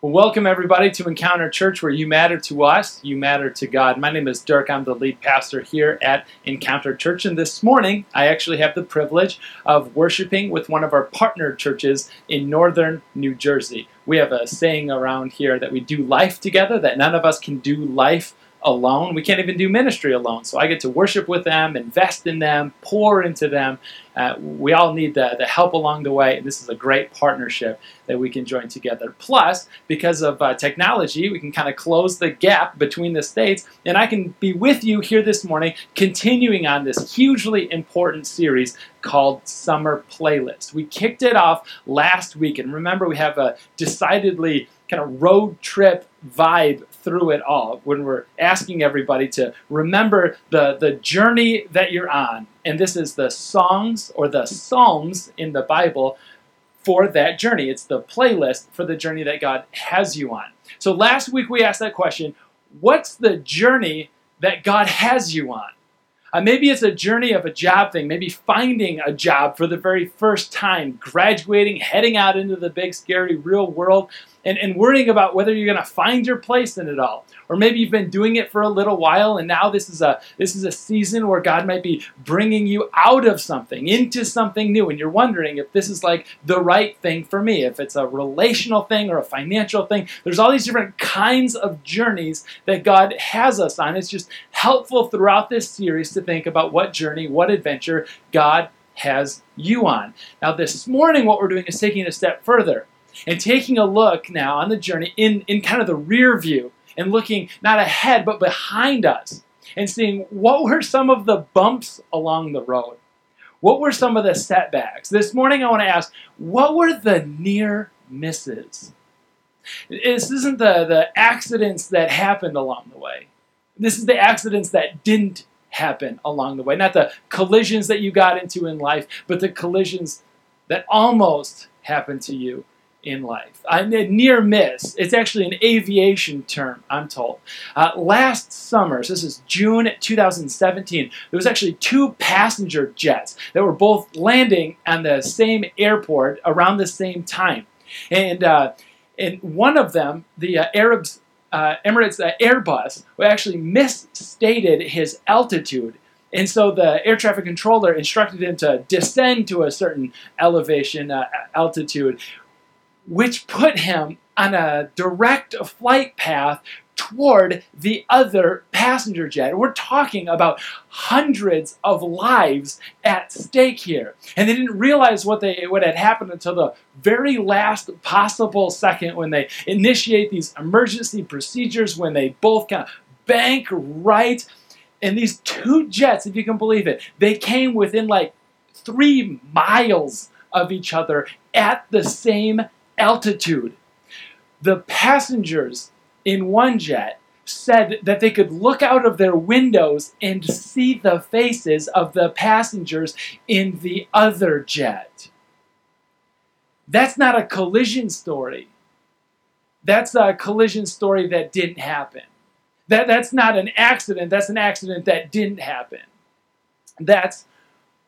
Well, welcome everybody to Encounter Church, where you matter to us, you matter to God. My name is Dirk. I'm the lead pastor here at Encounter Church, and this morning I actually have the privilege of worshiping with one of our partner churches in northern New Jersey. We have a saying around here that we do life together, that none of us can do life alone. We can't even do ministry alone. So I get to worship with them, invest in them, pour into them. Uh, we all need the, the help along the way, and this is a great partnership that we can join together. Plus, because of uh, technology, we can kind of close the gap between the states, and I can be with you here this morning, continuing on this hugely important series called Summer Playlist. We kicked it off last week, and remember, we have a decidedly kind of road trip vibe through it all when we're asking everybody to remember the, the journey that you're on. And this is the songs or the psalms in the Bible for that journey. It's the playlist for the journey that God has you on. So last week we asked that question what's the journey that God has you on? Uh, maybe it's a journey of a job thing, maybe finding a job for the very first time, graduating, heading out into the big, scary, real world and, and worrying about whether you're going to find your place in it all. Or maybe you've been doing it for a little while and now this is a this is a season where God might be bringing you out of something into something new and you're wondering if this is like the right thing for me, if it's a relational thing or a financial thing. There's all these different kinds of journeys that God has us on. It's just helpful throughout this series to think about what journey, what adventure God has you on. Now this morning what we're doing is taking a step further and taking a look now on the journey in, in kind of the rear view and looking not ahead but behind us and seeing what were some of the bumps along the road. What were some of the setbacks? This morning I want to ask, what were the near misses? This isn't the, the accidents that happened along the way. This is the accidents that didn't happen along the way. Not the collisions that you got into in life, but the collisions that almost happened to you in life. A near miss. It's actually an aviation term, I'm told. Uh, last summer, so this is June 2017, there was actually two passenger jets that were both landing on the same airport around the same time. And, uh, and one of them, the uh, Arabs, uh, Emirates uh, Airbus, actually misstated his altitude. And so the air traffic controller instructed him to descend to a certain elevation, uh, altitude, which put him on a direct flight path toward the other passenger jet. We're talking about hundreds of lives at stake here. And they didn't realize what they what had happened until the very last possible second when they initiate these emergency procedures when they both kind of bank right and these two jets, if you can believe it, they came within like 3 miles of each other at the same altitude. The passengers in one jet said that they could look out of their windows and see the faces of the passengers in the other jet. That's not a collision story. That's a collision story that didn't happen. That, that's not an accident, that's an accident that didn't happen. That's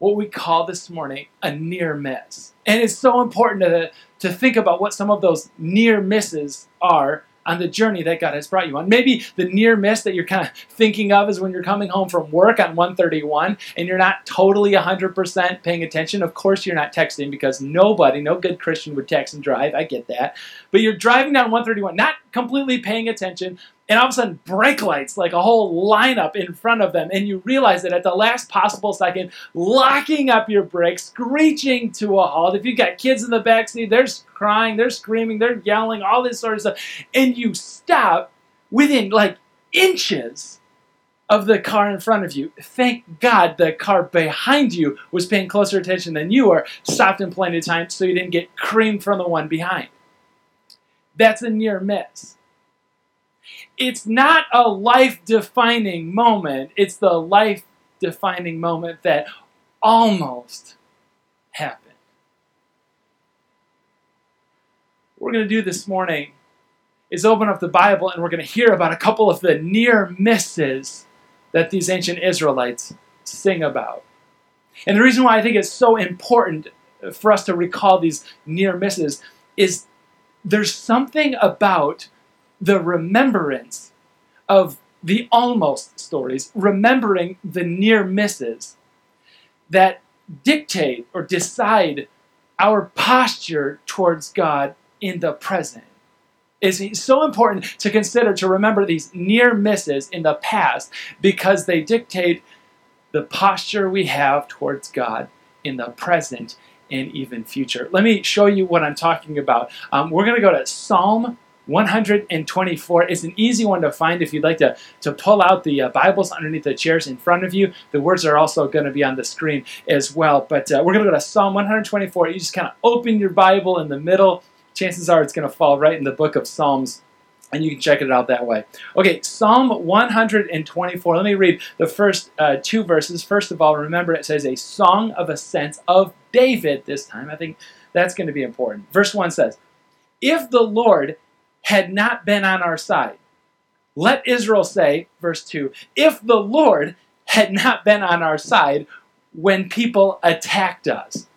what we call this morning a near miss. And it's so important to, to think about what some of those near misses are on the journey that God has brought you on. Maybe the near miss that you're kind of thinking of is when you're coming home from work on 131 and you're not totally 100% paying attention. Of course, you're not texting because nobody, no good Christian would text and drive. I get that. But you're driving down 131, not completely paying attention, and all of a sudden brake lights like a whole lineup in front of them and you realize that at the last possible second locking up your brakes screeching to a halt. If you've got kids in the back seat they're crying they're screaming they're yelling all this sort of stuff and you stop within like inches of the car in front of you. Thank god the car behind you was paying closer attention than you were stopped in plenty of time so you didn't get creamed from the one behind that's a near miss it's not a life defining moment, it's the life defining moment that almost happened. What we're going to do this morning is open up the Bible and we're going to hear about a couple of the near misses that these ancient Israelites sing about. And the reason why I think it's so important for us to recall these near misses is there's something about the remembrance of the almost stories, remembering the near misses that dictate or decide our posture towards God in the present. It's so important to consider to remember these near misses in the past because they dictate the posture we have towards God in the present and even future. Let me show you what I'm talking about. Um, we're going to go to Psalm 124 It's an easy one to find if you'd like to, to pull out the uh, Bibles underneath the chairs in front of you. The words are also going to be on the screen as well. But uh, we're going to go to Psalm 124. You just kind of open your Bible in the middle. Chances are it's going to fall right in the book of Psalms and you can check it out that way. Okay, Psalm 124. Let me read the first uh, two verses. First of all, remember it says a song of ascents of David this time. I think that's going to be important. Verse 1 says, If the Lord had not been on our side. Let Israel say, verse 2, if the Lord had not been on our side when people attacked us.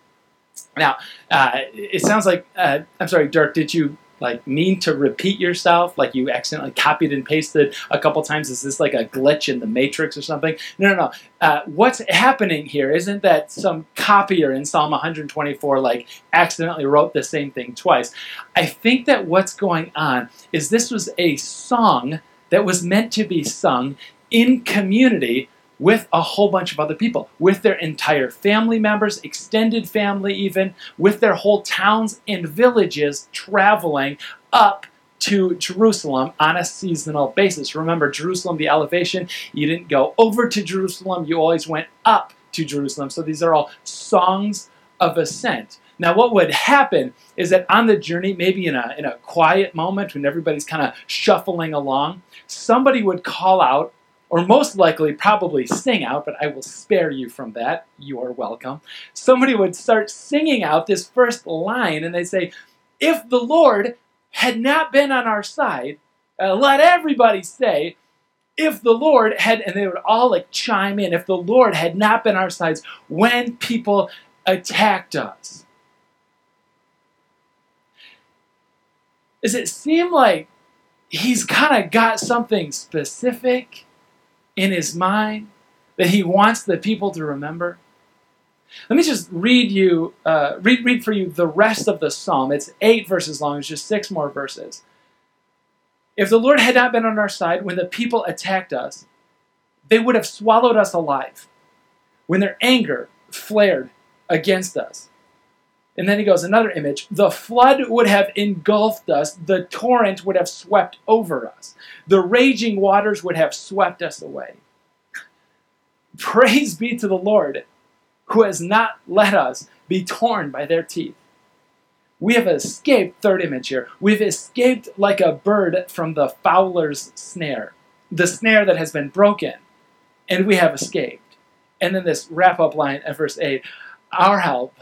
Now, uh, it sounds like, uh, I'm sorry, Dirk, did you like mean to repeat yourself like you accidentally copied and pasted a couple times? Is this like a glitch in the matrix or something? No no no. Uh, what's happening here isn't that some copier in psalm 124 like accidentally wrote the same thing twice. I think that what's going on is this was a song that was meant to be sung in community with a whole bunch of other people, with their entire family members, extended family, even, with their whole towns and villages traveling up to Jerusalem on a seasonal basis. Remember, Jerusalem, the elevation, you didn't go over to Jerusalem, you always went up to Jerusalem. So these are all songs of ascent. Now, what would happen is that on the journey, maybe in a, in a quiet moment when everybody's kind of shuffling along, somebody would call out or most likely probably sing out, but I will spare you from that. You are welcome. Somebody would start singing out this first line, and they say, If the Lord had not been on our side, uh, let everybody say, if the Lord had, and they would all like chime in, if the Lord had not been on our sides when people attacked us. Does it seem like he's kind of got something specific in his mind that he wants the people to remember? Let me just read you, uh, read, read for you the rest of the psalm. It's eight verses long. It's just six more verses. If the Lord had not been on our side when the people attacked us, they would have swallowed us alive. When their anger flared against us, and then he goes, another image. The flood would have engulfed us, the torrent would have swept over us, the raging waters would have swept us away. Praise be to the Lord, who has not let us be torn by their teeth. We have escaped, third image here, we've escaped like a bird from the fowler's snare, the snare that has been broken, and we have escaped. And then this wrap up line at verse 8 Our help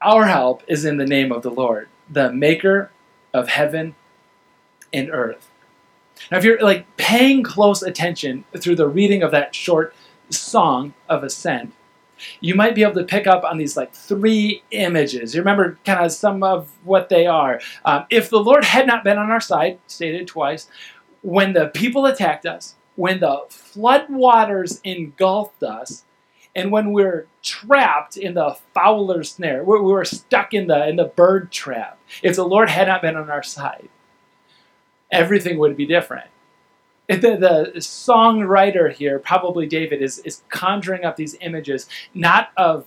our help is in the name of the Lord, the maker of heaven and earth. Now, if you're like paying close attention through the reading of that short song of ascent, you might be able to pick up on these like three images. You remember kind of some of what they are. Um, if the Lord had not been on our side, stated twice, when the people attacked us, when the flood waters engulfed us, and when we're trapped in the fowler's snare, we were stuck in the in the bird trap. If the Lord had not been on our side, everything would be different. The, the songwriter here, probably David, is, is conjuring up these images, not of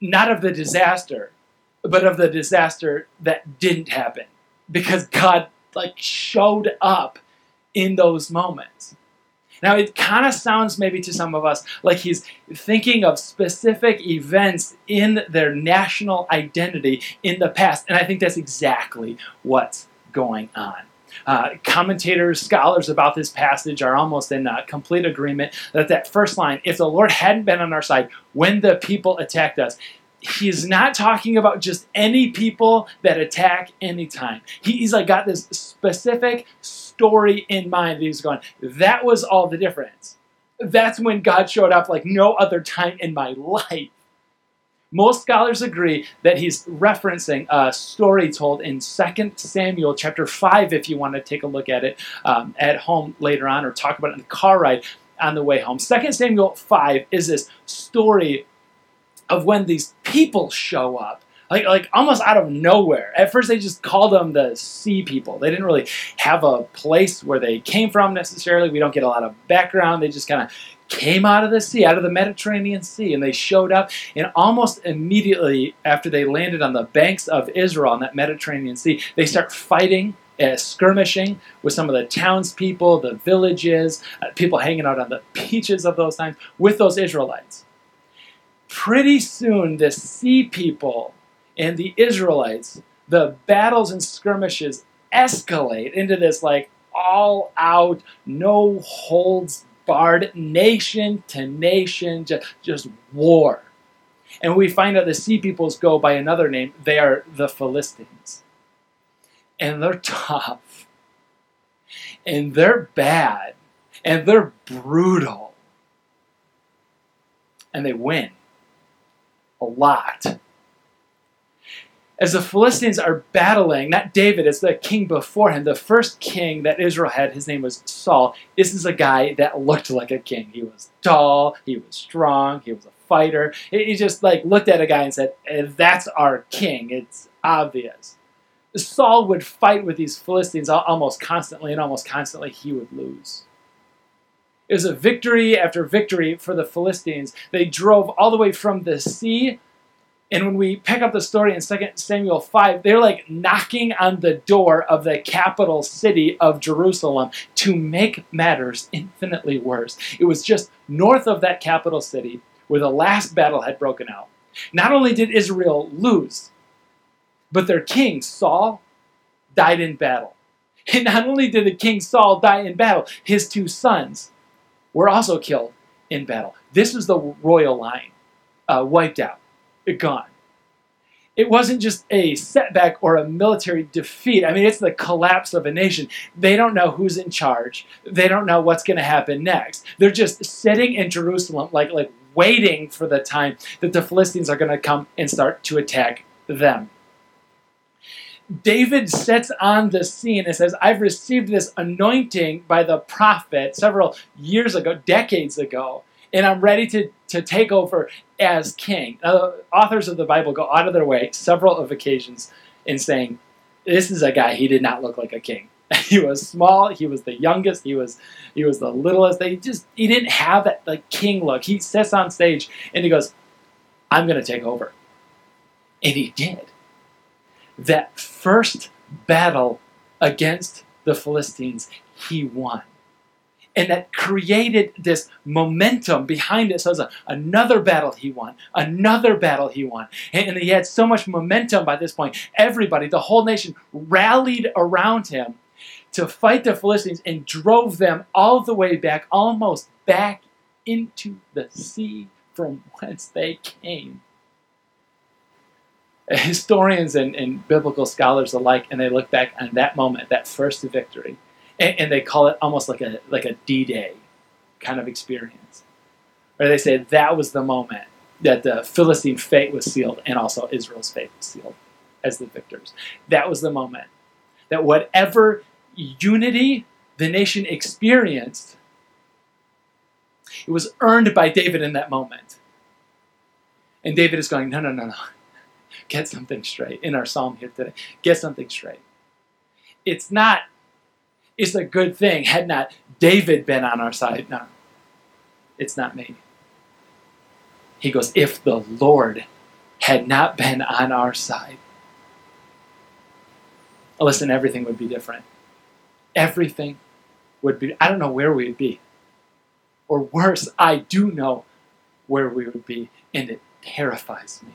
not of the disaster, but of the disaster that didn't happen. Because God like showed up in those moments. Now, it kind of sounds maybe to some of us like he's thinking of specific events in their national identity in the past, and I think that's exactly what's going on. Uh, commentators, scholars about this passage are almost in uh, complete agreement that that first line, if the Lord hadn't been on our side when the people attacked us, he's not talking about just any people that attack anytime. He's like got this specific story in mind. He's going, that was all the difference. That's when God showed up like no other time in my life. Most scholars agree that he's referencing a story told in 2 Samuel chapter 5, if you want to take a look at it um, at home later on or talk about it in the car ride on the way home. 2 Samuel 5 is this story of when these people show up like like almost out of nowhere. At first, they just called them the sea people. They didn't really have a place where they came from necessarily. We don't get a lot of background. They just kind of came out of the sea, out of the Mediterranean Sea, and they showed up. And almost immediately after they landed on the banks of Israel in that Mediterranean Sea, they start fighting. Uh, skirmishing with some of the townspeople, the villages, uh, people hanging out on the beaches of those times with those Israelites. Pretty soon, the sea people and the Israelites, the battles and skirmishes escalate into this like all out, no holds barred, nation to nation, just, just war. And we find out the sea peoples go by another name. They are the Philistines. And they're tough. And they're bad. And they're brutal. And they win a lot as the Philistines are battling, not David, as the king before him, the first king that Israel had, his name was Saul. This is a guy that looked like a king. He was tall, he was strong, he was a fighter. He just like looked at a guy and said, eh, That's our king. It's obvious. Saul would fight with these Philistines almost constantly, and almost constantly he would lose. It was a victory after victory for the Philistines. They drove all the way from the sea and when we pick up the story in 2 Samuel 5, they're like knocking on the door of the capital city of Jerusalem to make matters infinitely worse. It was just north of that capital city where the last battle had broken out. Not only did Israel lose, but their king, Saul, died in battle. And not only did the king Saul die in battle, his two sons were also killed in battle. This was the royal line uh, wiped out gone. It wasn't just a setback or a military defeat. I mean, it's the collapse of a nation. They don't know who's in charge. They don't know what's going to happen next. They're just sitting in Jerusalem, like, like waiting for the time that the Philistines are going to come and start to attack them. David sets on the scene and says, I've received this anointing by the prophet several years ago, decades ago and I'm ready to, to take over as king. Now, authors of the Bible go out of their way several of occasions in saying, this is a guy, he did not look like a king. he was small, he was the youngest, he was he was the littlest. They just he didn't have that like king look. He sits on stage and he goes, I'm gonna take over. And he did. That first battle against the Philistines, he won and that created this momentum behind it. So it was a, another battle he won, another battle he won. And, and he had so much momentum by this point. Everybody, the whole nation, rallied around him to fight the Philistines and drove them all the way back, almost back into the sea from whence they came. Historians and, and biblical scholars alike, and they look back on that moment, that first victory, and, and they call it almost like a like a D-Day kind of experience, where they say that was the moment that the Philistine fate was sealed and also Israel's fate was sealed as the victors. That was the moment that whatever unity the nation experienced, it was earned by David in that moment. And David is going, no, no, no, no. Get something straight in our psalm here today. Get something straight. It's not it's a good thing had not David been on our side. No, it's not me. He goes, if the Lord had not been on our side, listen, everything would be different. Everything would be, I don't know where we would be. Or worse, I do know where we would be, and it terrifies me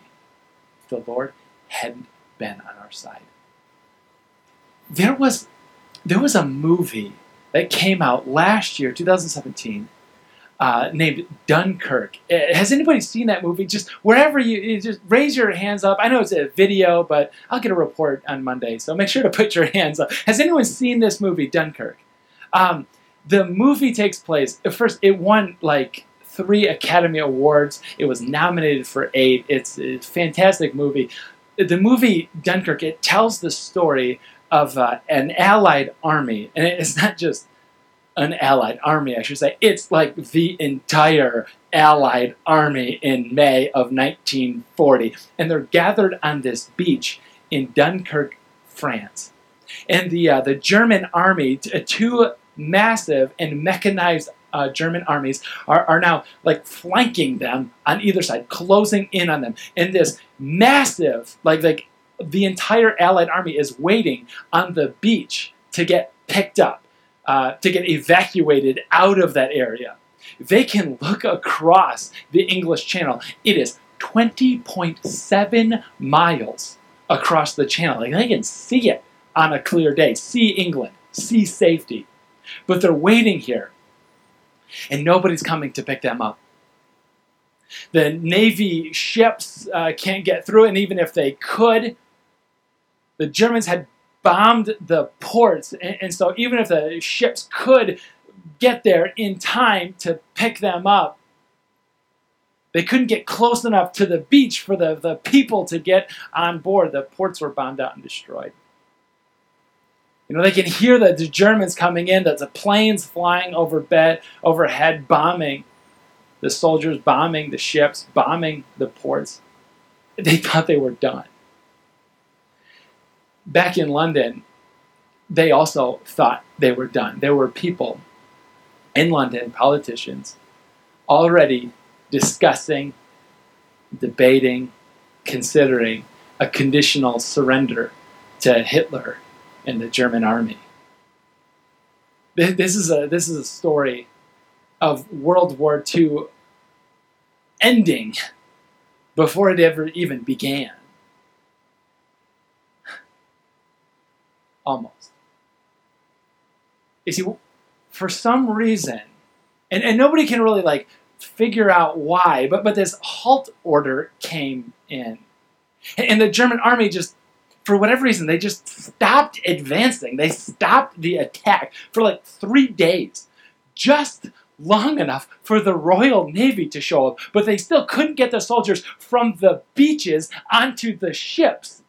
the Lord hadn't been on our side. There was there was a movie that came out last year, 2017, uh, named Dunkirk. Uh, has anybody seen that movie? Just wherever you, you, just raise your hands up. I know it's a video, but I'll get a report on Monday, so make sure to put your hands up. Has anyone seen this movie, Dunkirk? Um, the movie takes place. First, it won like three Academy Awards. It was nominated for eight. It's a fantastic movie. The movie Dunkirk it tells the story of uh, an Allied army, and it's not just an Allied army, I should say. It's like the entire Allied army in May of 1940, and they're gathered on this beach in Dunkirk, France. And the uh, the German army, two massive and mechanized uh, German armies are, are now like flanking them on either side, closing in on them. And this massive, like like the entire Allied army is waiting on the beach to get picked up, uh, to get evacuated out of that area. They can look across the English Channel. It is 20.7 miles across the channel. Like they can see it on a clear day, see England, see safety. But they're waiting here, and nobody's coming to pick them up. The Navy ships uh, can't get through, and even if they could, the Germans had bombed the ports, and, and so even if the ships could get there in time to pick them up, they couldn't get close enough to the beach for the, the people to get on board. The ports were bombed out and destroyed. You know, they can hear the, the Germans coming in, that the planes flying over bed, overhead, bombing the soldiers, bombing the ships, bombing the ports. They thought they were done. Back in London, they also thought they were done. There were people in London, politicians, already discussing, debating, considering a conditional surrender to Hitler and the German army. This is a this is a story of World War II ending before it ever even began. Almost. You see, for some reason, and, and nobody can really like figure out why, but but this halt order came in. And the German army just for whatever reason, they just stopped advancing. They stopped the attack for like three days, just long enough for the Royal Navy to show up. But they still couldn't get the soldiers from the beaches onto the ships.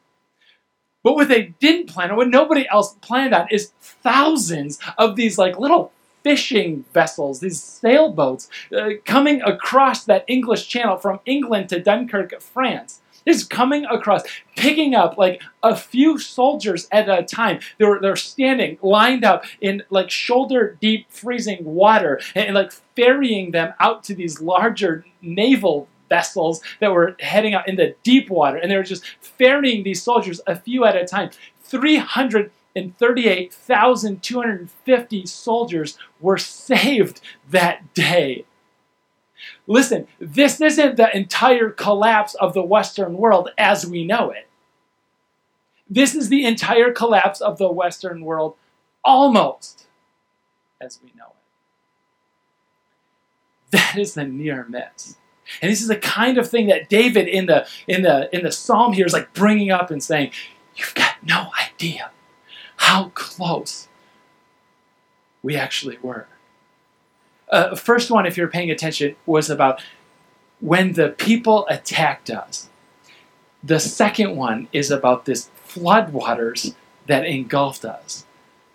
But what they didn't plan on, what nobody else planned on, is thousands of these like little fishing vessels, these sailboats, uh, coming across that English Channel from England to Dunkirk, France is coming across, picking up like a few soldiers at a time. They're they're standing lined up in like shoulder deep freezing water and, and like ferrying them out to these larger naval vessels that were heading out in the deep water, and they were just ferrying these soldiers a few at a time. 338,250 soldiers were saved that day. Listen, this isn't the entire collapse of the Western world as we know it. This is the entire collapse of the Western world almost as we know it. That is the near miss. And this is the kind of thing that David in the in the in the psalm here is like bringing up and saying, you've got no idea how close we actually were. Uh, first one, if you're paying attention, was about when the people attacked us. The second one is about this floodwaters that engulfed us.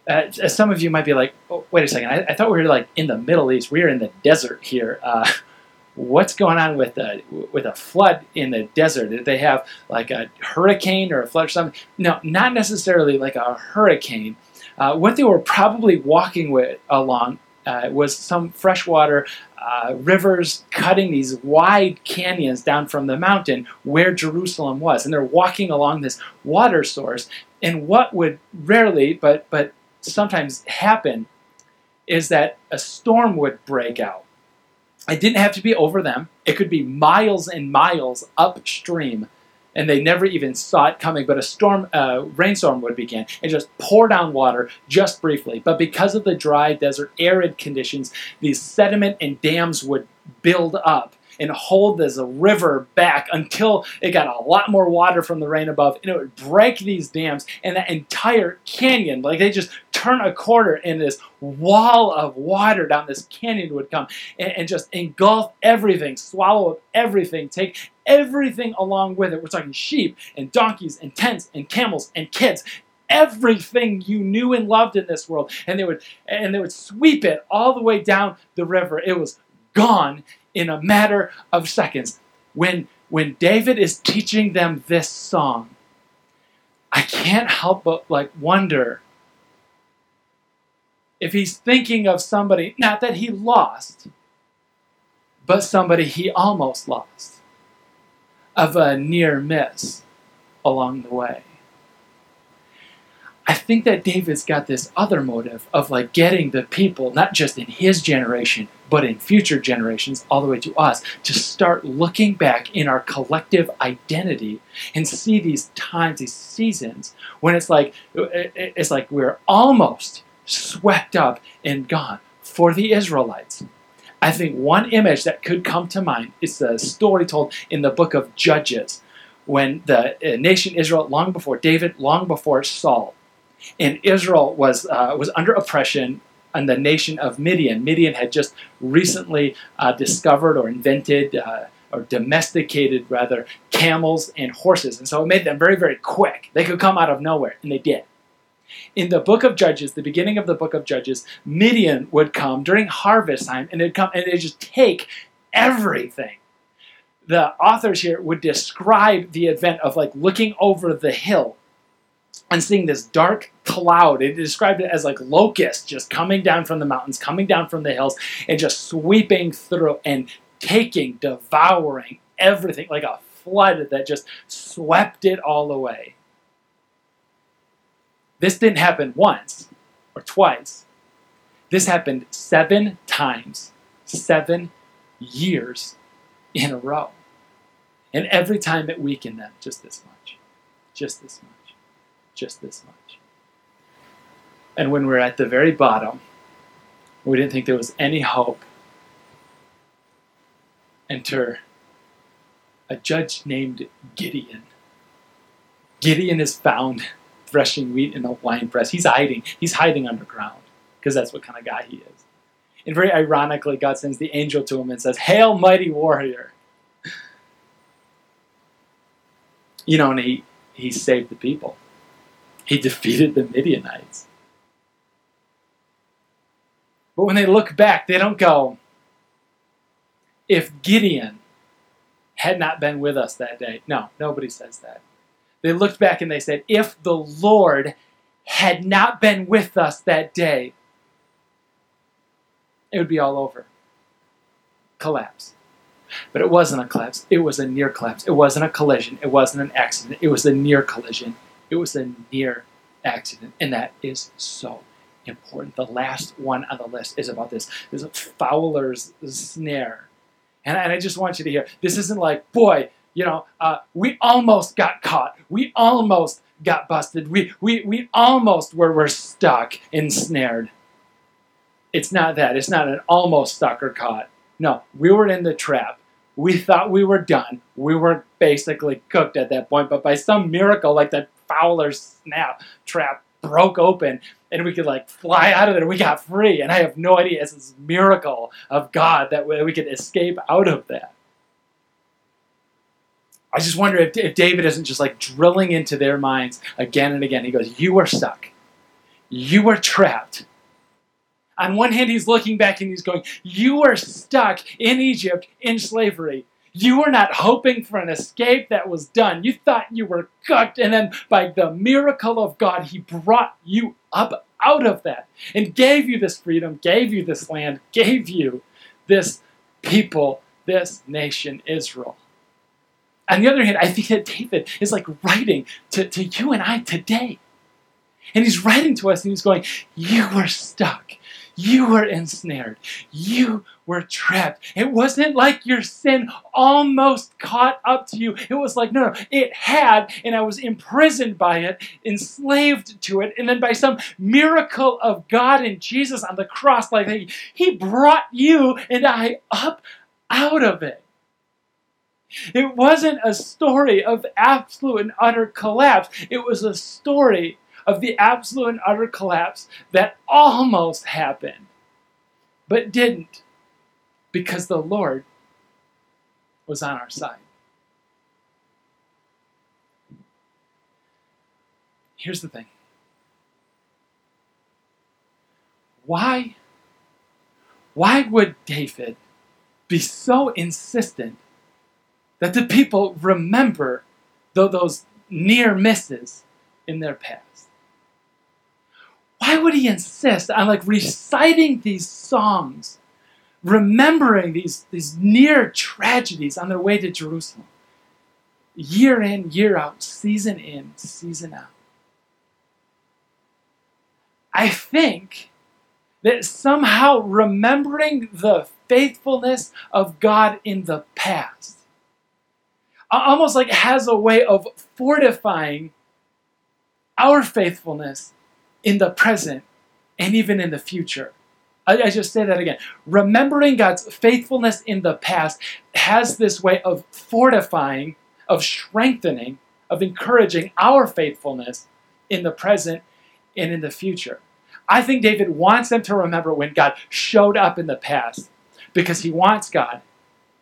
Uh, some of you might be like, oh, wait a second, I, I, thought we were like in the Middle East. We are in the desert here. Uh, what's going on with a, with a flood in the desert? Did they have like a hurricane or a flood or something? No, not necessarily like a hurricane. Uh, what they were probably walking with along uh, was some freshwater uh, rivers cutting these wide canyons down from the mountain where Jerusalem was. And they're walking along this water source. And what would rarely, but, but sometimes happen, is that a storm would break out. It didn't have to be over them, it could be miles and miles upstream and they never even saw it coming. But a storm, uh, rainstorm would begin and just pour down water just briefly. But because of the dry desert, arid conditions, these sediment and dams would build up and hold this river back until it got a lot more water from the rain above and it would break these dams and that entire canyon like they just turn a corner and this wall of water down this canyon would come and, and just engulf everything, swallow up everything, take everything along with it. We're talking sheep and donkeys and tents and camels and kids everything you knew and loved in this world. And they would and they would sweep it all the way down the river. It was gone in a matter of seconds. When when david is teaching them this song i can't help but like wonder if he's thinking of somebody, not that he lost, but somebody he almost lost, of a near miss along the way. I think that David's got this other motive of like getting the people, not just in his generation, but in future generations, all the way to us, to start looking back in our collective identity and see these times, these seasons, when it's like it's like we're almost swept up and gone for the Israelites. I think one image that could come to mind is the story told in the book of Judges when the uh, nation Israel, long before David, long before Saul, and Israel was, uh, was under oppression and the nation of Midian. Midian had just recently uh, discovered or invented uh, or domesticated, rather, camels and horses. And so it made them very, very quick. They could come out of nowhere, and they did. In the book of Judges, the beginning of the book of Judges, Midian would come during harvest time and they'd come and they'd just take everything. The authors here would describe the event of like looking over the hill and seeing this dark cloud. It described it as like locusts just coming down from the mountains, coming down from the hills, and just sweeping through and taking, devouring everything like a flood that just swept it all away. This didn't happen once or twice. This happened seven times, seven years in a row. And every time it weakened them just this much, just this much, just this much. And when we're at the very bottom, we didn't think there was any hope. Enter a judge named Gideon. Gideon is found threshing wheat in a wine press. He's hiding. He's hiding underground because that's what kind of guy he is. And very ironically, God sends the angel to him and says, Hail, mighty warrior. You know, and he, he saved the people. He defeated the Midianites. But when they look back, they don't go, if Gideon had not been with us that day. No, nobody says that. They looked back and they said, If the Lord had not been with us that day, it would be all over. Collapse. But it wasn't a collapse. It was a near collapse. It wasn't a collision. It wasn't an accident. It was a near collision. It was a near accident. And that is so important. The last one on the list is about this. This Fowler's snare. And I just want you to hear this isn't like, boy, you know, uh, we almost got caught. We almost got busted. We, we, we almost were, were stuck, ensnared. It's not that. It's not an almost stuck or caught. No, we were in the trap. We thought we were done. We were basically cooked at that point, but by some miracle, like that Fowler snap trap broke open and we could like fly out of there. We got free, and I have no idea. It's this miracle of God that we could escape out of that. I just wonder if, if David isn't just like drilling into their minds again and again. He goes, You are stuck. You are trapped. On one hand, he's looking back and he's going, You are stuck in Egypt in slavery. You were not hoping for an escape that was done. You thought you were cooked, and then by the miracle of God, He brought you up out of that and gave you this freedom, gave you this land, gave you this people, this nation, Israel. On the other hand, I think that David is like writing to, to you and I today. And he's writing to us and he's going, You were stuck. You were ensnared. You were trapped. It wasn't like your sin almost caught up to you. It was like, no, no, it had, and I was imprisoned by it, enslaved to it. And then by some miracle of God and Jesus on the cross, like he brought you and I up out of it. It wasn't a story of absolute and utter collapse. It was a story of the absolute and utter collapse that almost happened, but didn't, because the Lord was on our side. Here's the thing why, why would David be so insistent that the people remember those near misses in their past? Why would he insist on like reciting these songs, remembering these, these near tragedies on their way to Jerusalem? Year in, year out, season in, season out. I think that somehow remembering the faithfulness of God in the past almost like has a way of fortifying our faithfulness in the present and even in the future. I, I, just say that again. Remembering God's faithfulness in the past has this way of fortifying, of strengthening, of encouraging our faithfulness in the present and in the future. I think David wants them to remember when God showed up in the past because he wants God,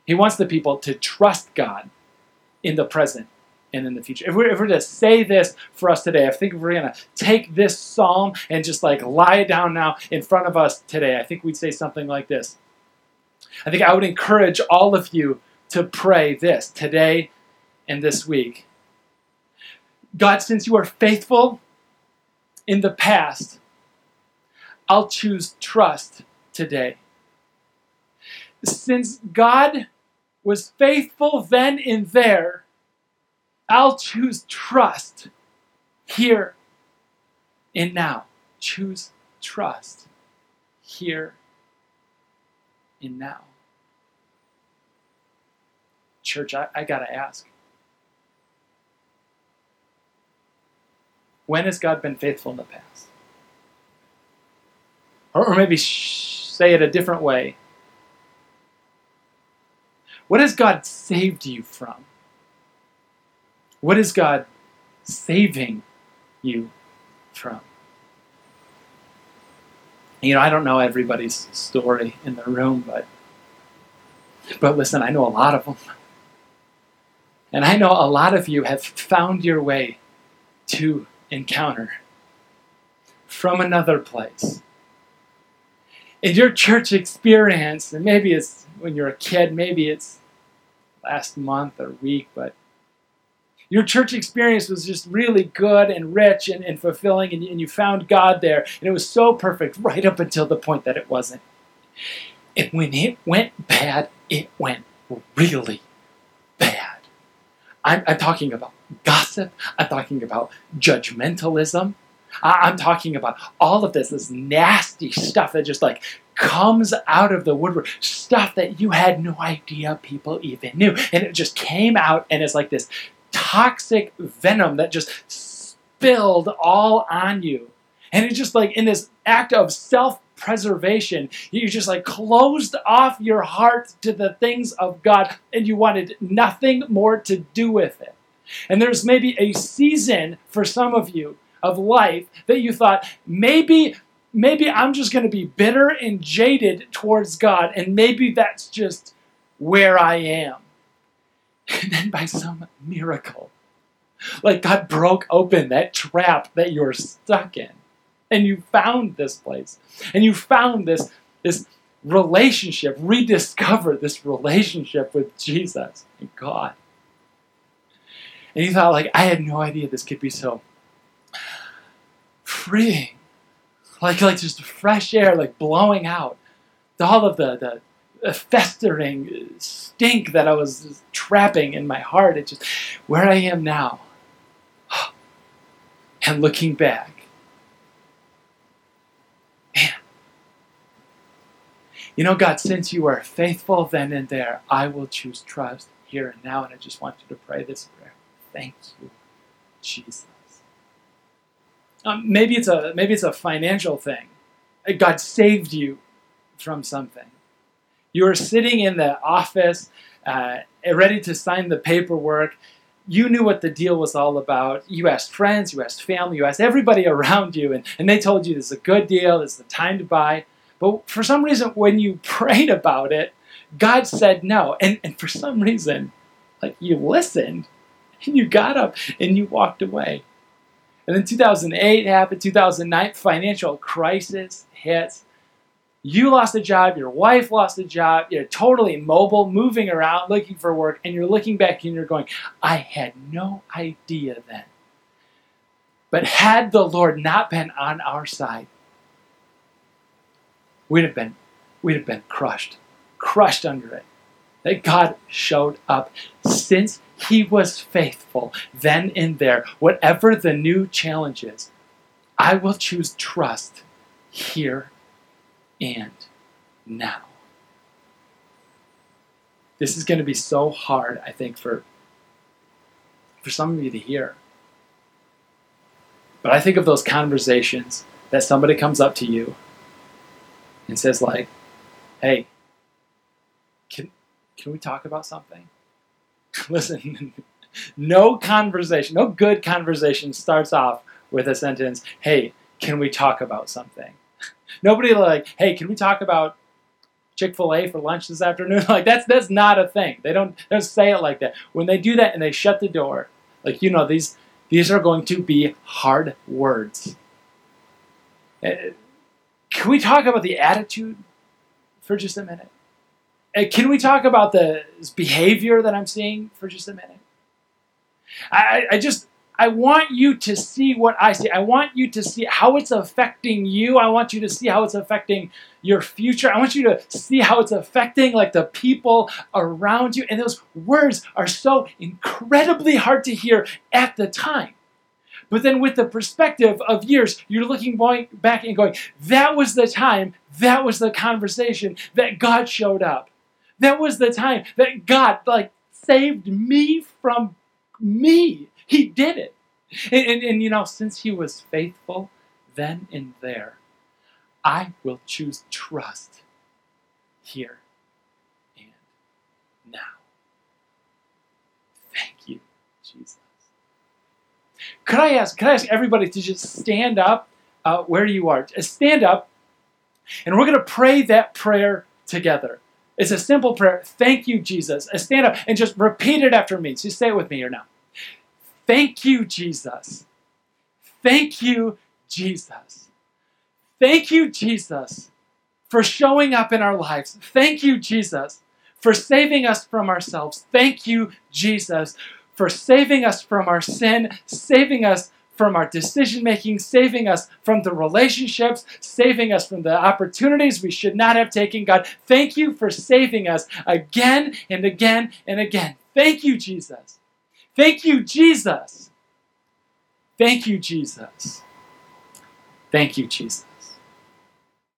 he wants the people to trust God in the present and in the future. If we're, if we're to say this for us today, I think if we're going to take this psalm and just like lie down now in front of us today, I think we'd say something like this. I think I would encourage all of you to pray this today and this week. God, since you are faithful in the past, I'll choose trust today. Since God was faithful then and there, I'll choose trust here and now. Choose trust here and now. Church, I, I got to ask when has God been faithful in the past? Or, or maybe sh- say it a different way. What has God saved you from? What is God saving you from? You know, I don't know everybody's story in the room, but but listen, I know a lot of them. And I know a lot of you have found your way to encounter from another place in your church experience, and maybe it's when you're a kid, maybe it's last month or week, but your church experience was just really good and rich and, and fulfilling, and, and you found God there, and it was so perfect right up until the point that it wasn't. And when it went bad, it went really bad. I'm, I'm talking about gossip, I'm talking about judgmentalism, I'm talking about all of this, this nasty stuff that just like comes out of the woodwork, stuff that you had no idea people even knew. And it just came out and it's like this toxic venom that just spilled all on you. And it's just like in this act of self preservation, you just like closed off your heart to the things of God and you wanted nothing more to do with it. And there's maybe a season for some of you of life that you thought maybe maybe I'm just going to be bitter and jaded towards God and maybe that's just where I am. And then by some miracle, like God broke open that trap that you're stuck in. And you found this place. And you found this, this relationship, rediscovered this relationship with Jesus and God. And you thought, like, I had no idea this could be so freeing. Like, like just fresh air, like blowing out all of the, the festering uh, stink that I was trapping in my heart. It just, where I am now, and looking back, man, you know, God, since you are faithful then and there, I will choose trust here and now. And I just want you to pray this prayer. Thank you, Jesus. Um, maybe it's a maybe it's a financial thing. God saved you from something. You are sitting in the office, uh, ready to sign the paperwork, you knew what the deal was all about. You asked friends, you asked family, you asked everybody around you, and, and they told you this is a good deal, this is the time to buy. But for some reason, when you prayed about it, God said no. And, and for some reason, like you listened and you got up and you walked away. And then 2008 happened, 2009, financial crisis hits. You lost a job, your wife lost a job, you're totally mobile, moving around, looking for work, and you're looking back and you're going, I had no idea then. But had the Lord not been on our side, we'd have been, we'd have been crushed, crushed under it. That God showed up since He was faithful then and there. Whatever the new challenge is, I will choose trust here and now. This is going to be so hard, I think, for, for some of you to hear. But I think of those conversations that somebody comes up to you and says, like, hey, can, can we talk about something? Listen, no conversation, no good conversation starts off with a sentence, hey, can we talk about something? Nobody like, hey, can we talk about Chick Fil A for lunch this afternoon? like that's that's not a thing. They don't they don't say it like that. When they do that and they shut the door, like you know these these are going to be hard words. Uh, can we talk about the attitude for just a minute? Uh, can we talk about the behavior that I'm seeing for just a minute? I, I just I want you to see what I see. I want you to see how it's affecting you. I want you to see how it's affecting your future. I want you to see how it's affecting like the people around you. And those words are so incredibly hard to hear at the time. But then with the perspective of years, you're looking back and going, that was the time, that was the conversation that God showed up. That was the time that God like saved me from me he did it. And, and, and, you know, since he was faithful then and there, I will choose trust here and now. Thank you, Jesus. Could I ask, could I ask everybody to just stand up uh, where you are? Stand up, and we're going to pray that prayer together. It's a simple prayer. Thank you, Jesus. Stand up and just repeat it after me. So say it with me here now. Thank you, Jesus. Thank you, Jesus. Thank you, Jesus, for showing up in our lives. Thank you, Jesus, for saving us from ourselves. Thank you, Jesus, for saving us from our sin, saving us from our decision making, saving us from the relationships, saving us from the opportunities we should not have taken. God, thank you for saving us again and again and again. Thank you, Jesus. Thank you, Jesus. Thank you, Jesus. Thank you, Jesus.